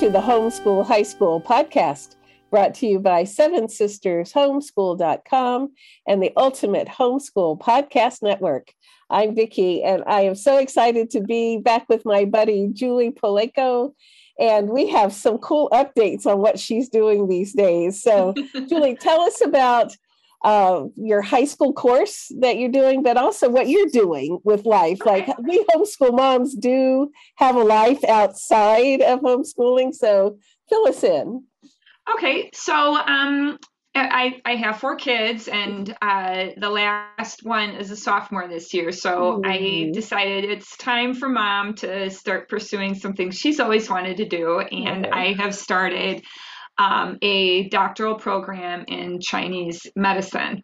To the Homeschool High School podcast, brought to you by Seven Sisters Homeschool.com and the Ultimate Homeschool Podcast Network. I'm Vicki, and I am so excited to be back with my buddy Julie Polanco. And we have some cool updates on what she's doing these days. So, Julie, tell us about uh, your high school course that you're doing, but also what you're doing with life. Like we homeschool moms do have a life outside of homeschooling. So fill us in. Okay, so um, I, I have four kids, and uh, the last one is a sophomore this year. So mm. I decided it's time for mom to start pursuing something she's always wanted to do. And I have started um, a doctoral program in Chinese medicine.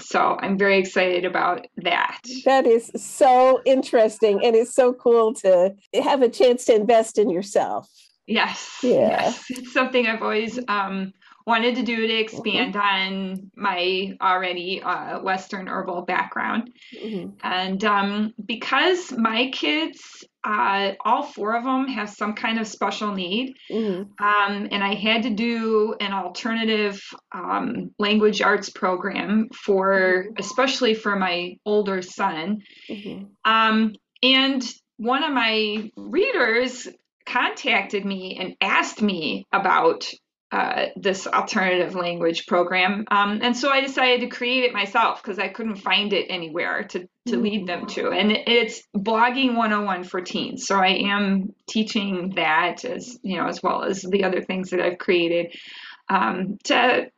So I'm very excited about that. That is so interesting. And it's so cool to have a chance to invest in yourself. Yes. Yeah. Yes. It's something I've always um, wanted to do to expand mm-hmm. on my already uh, Western herbal background. Mm-hmm. And um, because my kids, uh, all four of them have some kind of special need, mm-hmm. um, and I had to do an alternative um, language arts program for, mm-hmm. especially for my older son. Mm-hmm. Um, and one of my readers contacted me and asked me about uh, this alternative language program. Um, and so I decided to create it myself because I couldn't find it anywhere to, to mm. lead them to. And it's blogging 101 for teens. So I am teaching that as, you know, as well as the other things that I've created um, to,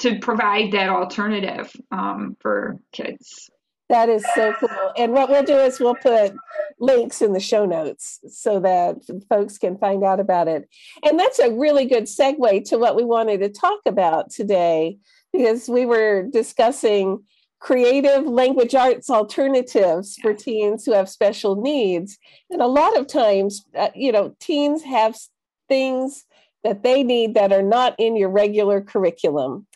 to provide that alternative um, for kids. That is so cool. And what we'll do is we'll put links in the show notes so that folks can find out about it. And that's a really good segue to what we wanted to talk about today, because we were discussing creative language arts alternatives for teens who have special needs. And a lot of times, uh, you know, teens have things that they need that are not in your regular curriculum.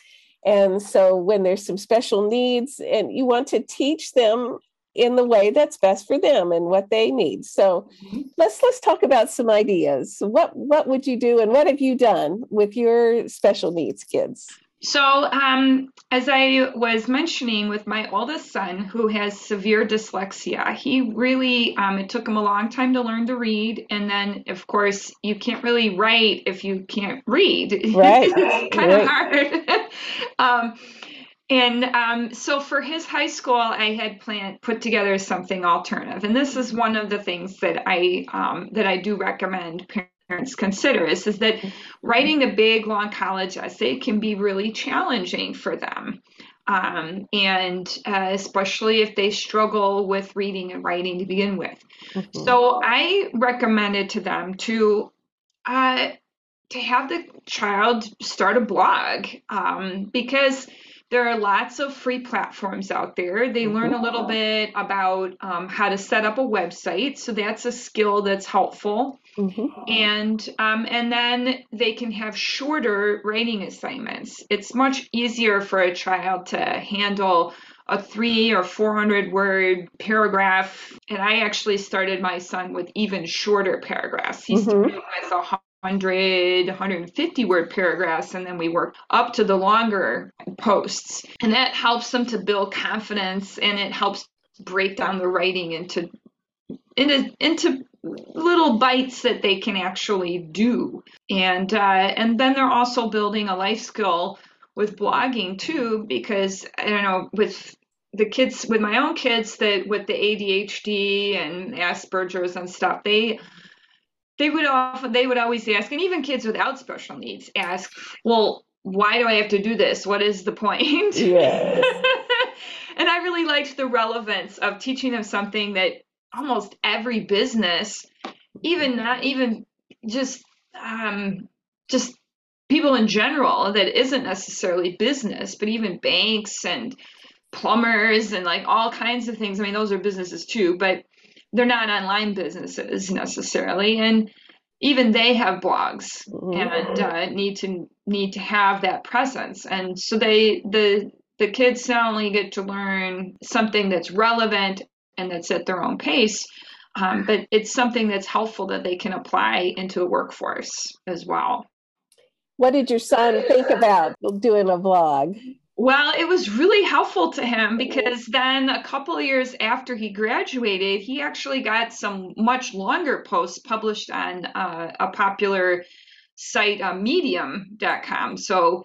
And so when there's some special needs and you want to teach them in the way that's best for them and what they need. So mm-hmm. let's let's talk about some ideas. What what would you do and what have you done with your special needs kids? So, um, as I was mentioning with my oldest son, who has severe dyslexia, he really, um, it took him a long time to learn to read. And then, of course, you can't really write if you can't read. Right. it's kind of hard. um, and um, so for his high school, I had planned put together something alternative, and this is one of the things that I um, that I do recommend parents consider is, is that writing a big long college essay can be really challenging for them. Um, and uh, especially if they struggle with reading and writing to begin with. Mm-hmm. so i recommended to them to uh, to have the child start a blog um, because there are lots of free platforms out there. They learn a little mm-hmm. bit about um, how to set up a website, so that's a skill that's helpful. Mm-hmm. And um, and then they can have shorter writing assignments. It's much easier for a child to handle a three or four hundred word paragraph. And I actually started my son with even shorter paragraphs. He started mm-hmm. with a 100, 150 word paragraphs, and then we work up to the longer posts. And that helps them to build confidence and it helps break down the writing into into into little bites that they can actually do and uh, and then they're also building a life skill with blogging too because i don't know with the kids with my own kids that with the adhd and asperger's and stuff they they would often they would always ask, and even kids without special needs ask, well, why do I have to do this? What is the point? Yeah. and I really liked the relevance of teaching them something that almost every business, even not even just um, just people in general that isn't necessarily business, but even banks and plumbers and like all kinds of things. I mean, those are businesses too, but they're not online businesses necessarily and even they have blogs mm-hmm. and uh, need to need to have that presence and so they the the kids not only get to learn something that's relevant and that's at their own pace Um, but it's something that's helpful that they can apply into a workforce as well. What did your son think about doing a blog? Well, it was really helpful to him because then a couple of years after he graduated, he actually got some much longer posts published on uh, a popular site, uh, medium.com. So,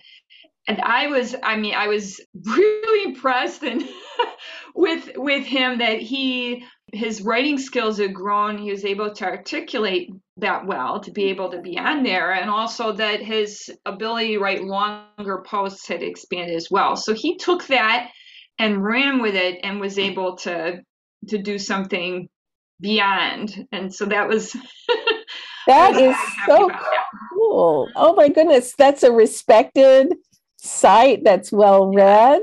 and I was, I mean, I was really impressed and with with him that he his writing skills had grown. He was able to articulate that well to be able to be on there, and also that his ability to write longer posts had expanded as well. So he took that and ran with it and was able to to do something beyond. And so that was that is so cool. Oh my goodness, that's a respected site that's well read.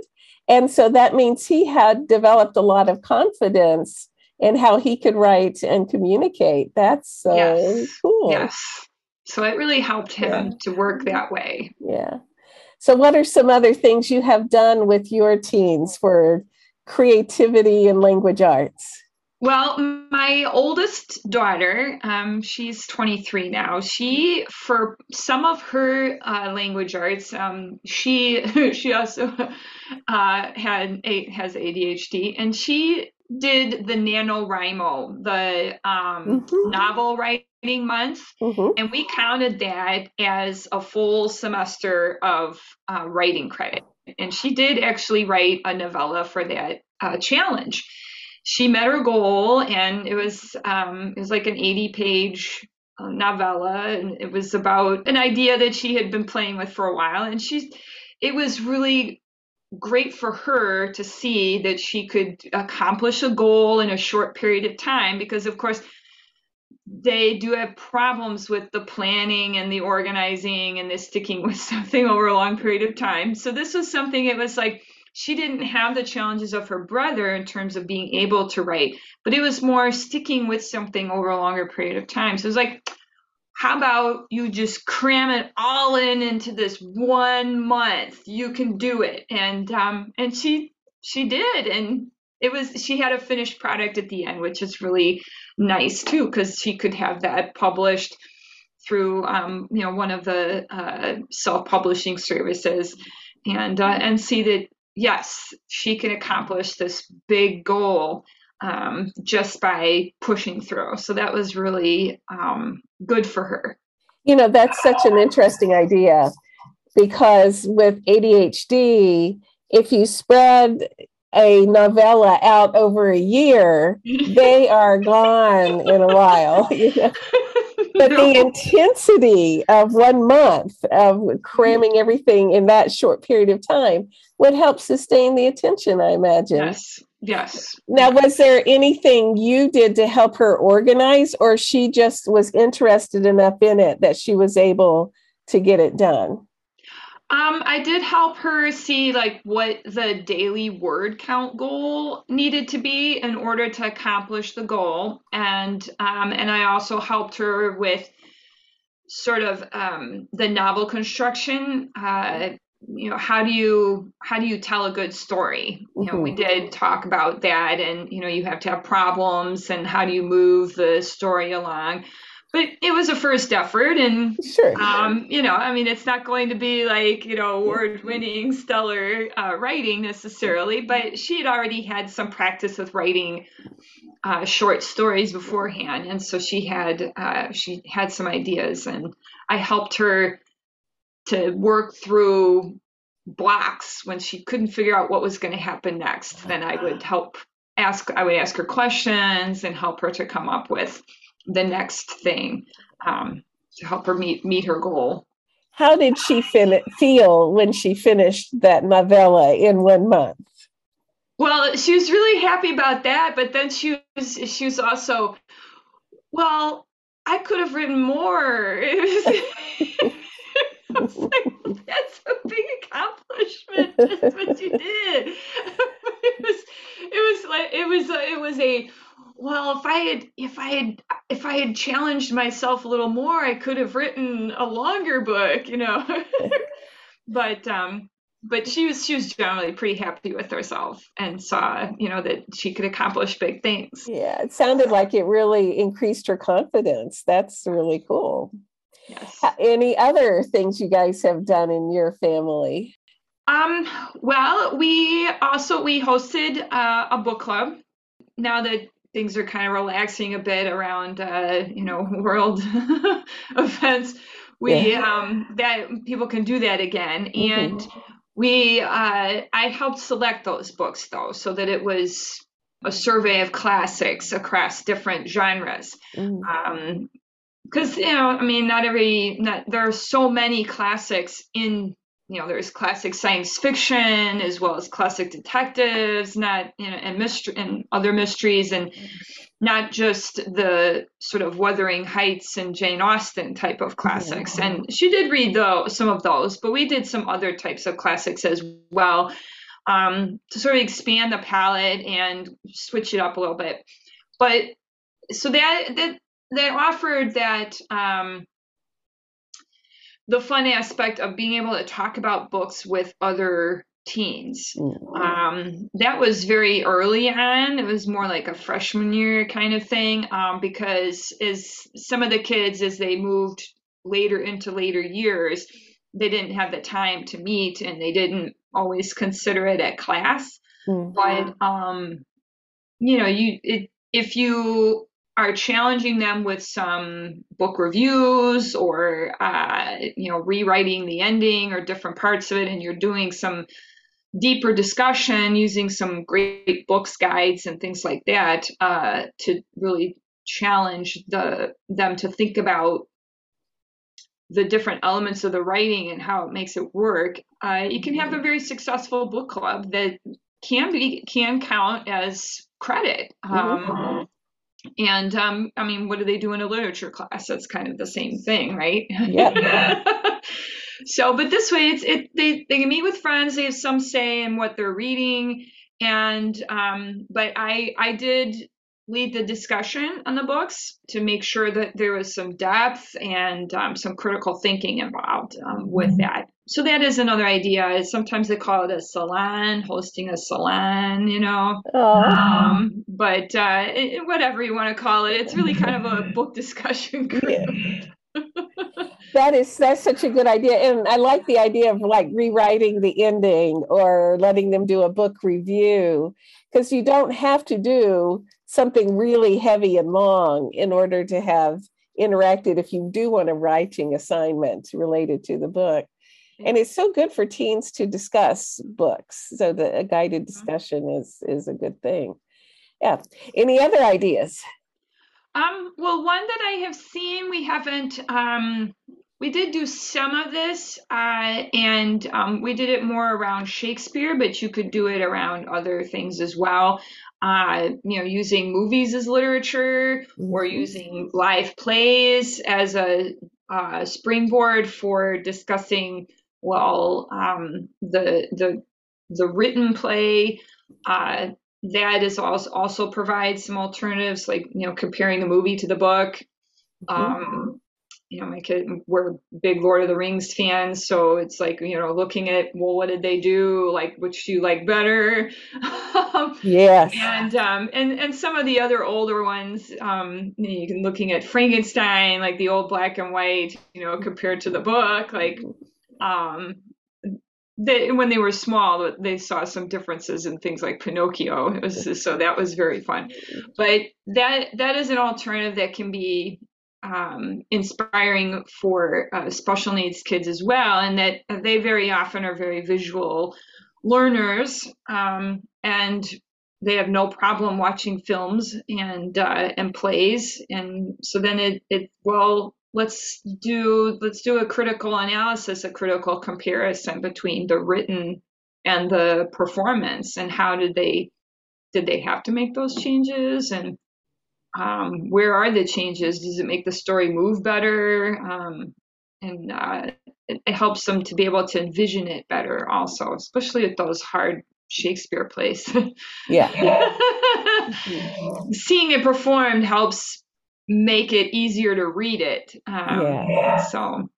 And so that means he had developed a lot of confidence in how he could write and communicate. That's so yes. cool. Yes. So it really helped him yeah. to work that way. Yeah. So, what are some other things you have done with your teens for creativity and language arts? Well, my oldest daughter, um, she's 23 now. She, for some of her uh, language arts, um, she she also uh, had a, has ADHD, and she did the NaNoWriMo, the um, mm-hmm. novel writing month, mm-hmm. and we counted that as a full semester of uh, writing credit. And she did actually write a novella for that uh, challenge. She met her goal, and it was um, it was like an 80 page uh, novella, and it was about an idea that she had been playing with for a while, and she's it was really great for her to see that she could accomplish a goal in a short period of time because of course they do have problems with the planning and the organizing and the sticking with something over a long period of time. So this was something it was like she didn't have the challenges of her brother in terms of being able to write but it was more sticking with something over a longer period of time. So it was like how about you just cram it all in into this one month? You can do it. And um and she she did. And it was she had a finished product at the end which is really nice too because she could have that published through um, you know one of the uh, self-publishing services and uh, and see that yes she can accomplish this big goal um, just by pushing through. So that was really um, good for her. You know, that's such an interesting idea because with ADHD, if you spread a novella out over a year, they are gone in a while. You know? But no. the intensity of one month of cramming everything in that short period of time would help sustain the attention, I imagine. Yes, Yes. Now, was there anything you did to help her organize, or she just was interested enough in it that she was able to get it done? Um, I did help her see like what the daily word count goal needed to be in order to accomplish the goal, and um, and I also helped her with sort of um, the novel construction. Uh, you know how do you how do you tell a good story you know we mm-hmm. did talk about that and you know you have to have problems and how do you move the story along but it was a first effort and sure. um, you know i mean it's not going to be like you know award winning stellar uh, writing necessarily but she had already had some practice with writing uh, short stories beforehand and so she had uh, she had some ideas and i helped her to work through blocks when she couldn't figure out what was going to happen next then i would help ask i would ask her questions and help her to come up with the next thing um, to help her meet meet her goal how did she fin- feel when she finished that novella in one month well she was really happy about that but then she was she was also well i could have written more was like, that's a big accomplishment. That's what you did. it was, it was like, it was, it was a, well, if I had, if I had, if I had challenged myself a little more, I could have written a longer book, you know. but, um, but she was she was generally pretty happy with herself and saw you know that she could accomplish big things. Yeah it sounded like it really increased her confidence. That's really cool. Yes. Any other things you guys have done in your family? Um well we also we hosted uh, a book club. Now that things are kind of relaxing a bit around uh, you know world events we yeah. um that people can do that again mm-hmm. and we uh i helped select those books though so that it was a survey of classics across different genres mm. um because you know i mean not every not there are so many classics in you know there's classic science fiction as well as classic detectives not you know and mystery and other mysteries and not just the sort of wuthering heights and jane austen type of classics yeah. and she did read though some of those but we did some other types of classics as well um, to sort of expand the palette and switch it up a little bit but so that that that offered that um, the fun aspect of being able to talk about books with other teens. Mm-hmm. Um, that was very early on. It was more like a freshman year kind of thing um, because as some of the kids, as they moved later into later years, they didn't have the time to meet and they didn't always consider it at class. Mm-hmm. But um, you know, you it, if you are challenging them with some book reviews or uh, you know rewriting the ending or different parts of it and you're doing some deeper discussion using some great books guides and things like that uh, to really challenge the them to think about the different elements of the writing and how it makes it work uh, you can have a very successful book club that can be can count as credit um. And um, I mean, what do they do in a literature class? That's kind of the same thing, right? Yeah. so, but this way, it's it they they can meet with friends. They have some say in what they're reading, and um, but I I did lead the discussion on the books to make sure that there was some depth and um, some critical thinking involved um, with mm-hmm. that. So that is another idea. Sometimes they call it a salon, hosting a salon, you know. Um, but uh, it, whatever you want to call it, it's really kind of a book discussion group. Yeah. that is that's such a good idea and i like the idea of like rewriting the ending or letting them do a book review because you don't have to do something really heavy and long in order to have interacted if you do want a writing assignment related to the book. And it's so good for teens to discuss books so the a guided mm-hmm. discussion is is a good thing. Yeah. Any other ideas? Um well one that i have seen we haven't um we did do some of this uh, and um, we did it more around shakespeare but you could do it around other things as well uh, you know, using movies as literature mm-hmm. or using live plays as a uh, springboard for discussing, well, um, the the the written play. Uh, that is also also provides some alternatives, like you know, comparing the movie to the book. Mm-hmm. Um, you know, my kid, we're big Lord of the Rings fans, so it's like, you know, looking at, well, what did they do? Like, which do you like better? yes. And, um, and, and some of the other older ones, um, you can looking at Frankenstein, like the old black and white, you know, compared to the book, like, um, they, when they were small, they saw some differences in things like Pinocchio. It Was, so that was very fun. But that that is an alternative that can be um, inspiring for uh, special needs kids as well, and that they very often are very visual learners, um, and they have no problem watching films and uh, and plays, and so then it it well let's do let's do a critical analysis, a critical comparison between the written and the performance, and how did they did they have to make those changes and um, where are the changes? Does it make the story move better? Um, and uh, it, it, helps them to be able to envision it better, also, especially at those hard Shakespeare plays. yeah. Seeing it performed helps make it easier to read it. Um, yeah. So.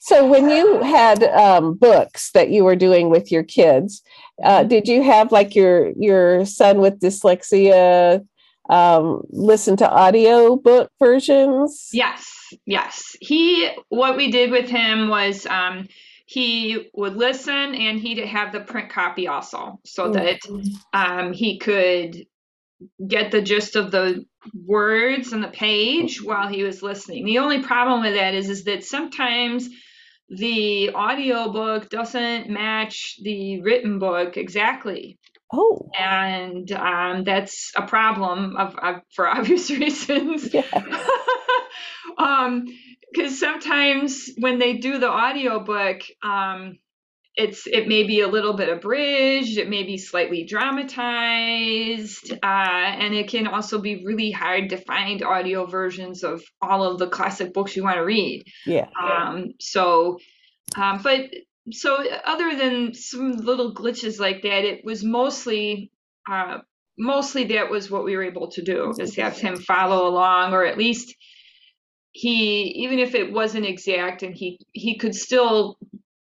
So, when you had um, books that you were doing with your kids, uh, mm-hmm. did you have like your your son with dyslexia um, listen to audio book versions? Yes, yes. He what we did with him was um, he would listen and he'd have the print copy also, so mm-hmm. that um, he could get the gist of the words and the page while he was listening. The only problem with that is is that sometimes the audio book doesn't match the written book exactly. Oh. And um, that's a problem of, of for obvious reasons. Yeah. um, because sometimes when they do the audiobook, um, it's it may be a little bit abridged, it may be slightly dramatized, uh, and it can also be really hard to find audio versions of all of the classic books you want to read. Yeah. Um, so, um, but so other than some little glitches like that, it was mostly uh, mostly that was what we were able to do is have him follow along, or at least he even if it wasn't exact, and he he could still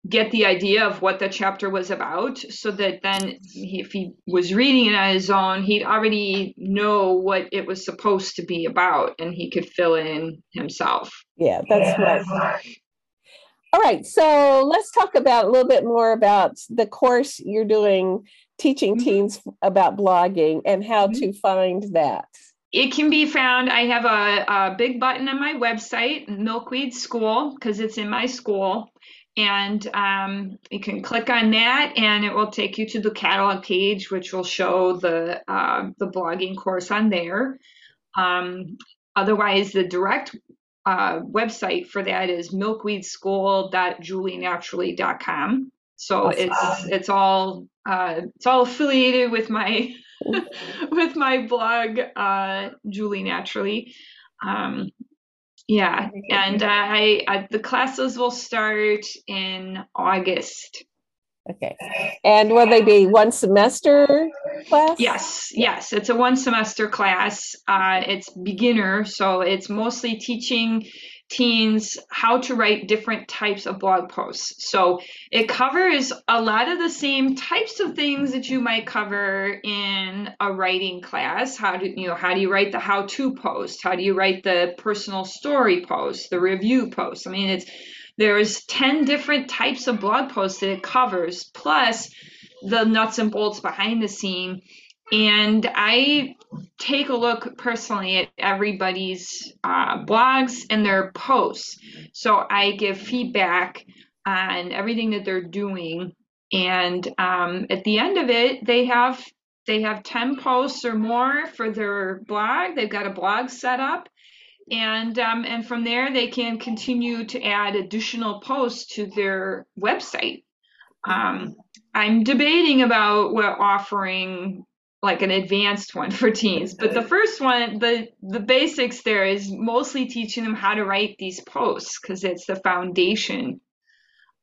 get the idea of what the chapter was about so that then he, if he was reading it on his own he'd already know what it was supposed to be about and he could fill in himself. Yeah that's right all right, so let's talk about a little bit more about the course you're doing teaching mm-hmm. teens about blogging and how mm-hmm. to find that. It can be found. I have a, a big button on my website, Milkweed School, because it's in my school. And um, you can click on that, and it will take you to the catalog page, which will show the uh, the blogging course on there. Um, otherwise, the direct uh, website for that is milkweedschool.julienaturally.com. So it's it's all uh, it's all affiliated with my with my blog, uh, Julie Naturally. Um, yeah, and I, I the classes will start in August. Okay. And will they be one semester class? Yes, yes. It's a one semester class. Uh, it's beginner, so it's mostly teaching teens how to write different types of blog posts. So it covers a lot of the same types of things that you might cover in a writing class. How do you know how do you write the how-to post? How do you write the personal story post, the review post? I mean, it's there's 10 different types of blog posts that it covers, plus the nuts and bolts behind the scene. And I take a look personally at everybody's uh, blogs and their posts. So I give feedback on everything that they're doing. And um, at the end of it, they have they have 10 posts or more for their blog. They've got a blog set up and um, and from there they can continue to add additional posts to their website. Um, I'm debating about what offering like an advanced one for teens, but the first one, the the basics there is mostly teaching them how to write these posts because it's the foundation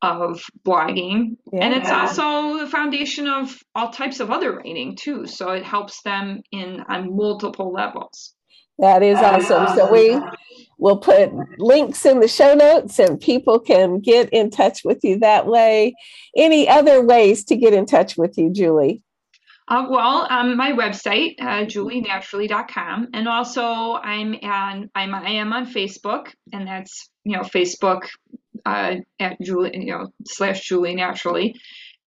of blogging yeah. and it's also the foundation of all types of other writing too so it helps them in on multiple levels that is awesome. So we will put links in the show notes and people can get in touch with you that way. Any other ways to get in touch with you, Julie? Uh, well, um, my website, uh, julienaturally.com, and also I'm on I'm I am on Facebook, and that's you know Facebook uh, at Julie you know slash Julie Naturally,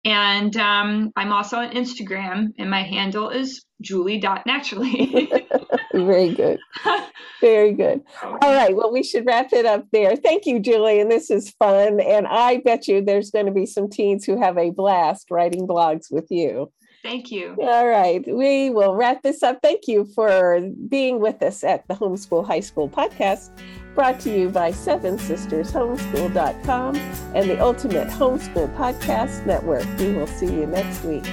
and um, I'm also on Instagram, and my handle is julie.naturally. Very good. Very good. All right. Well, we should wrap it up there. Thank you, Julie. And this is fun. And I bet you there's going to be some teens who have a blast writing blogs with you. Thank you. All right. We will wrap this up. Thank you for being with us at the Homeschool High School podcast, brought to you by Seven Sisters Homeschool.com and the Ultimate Homeschool Podcast Network. We will see you next week.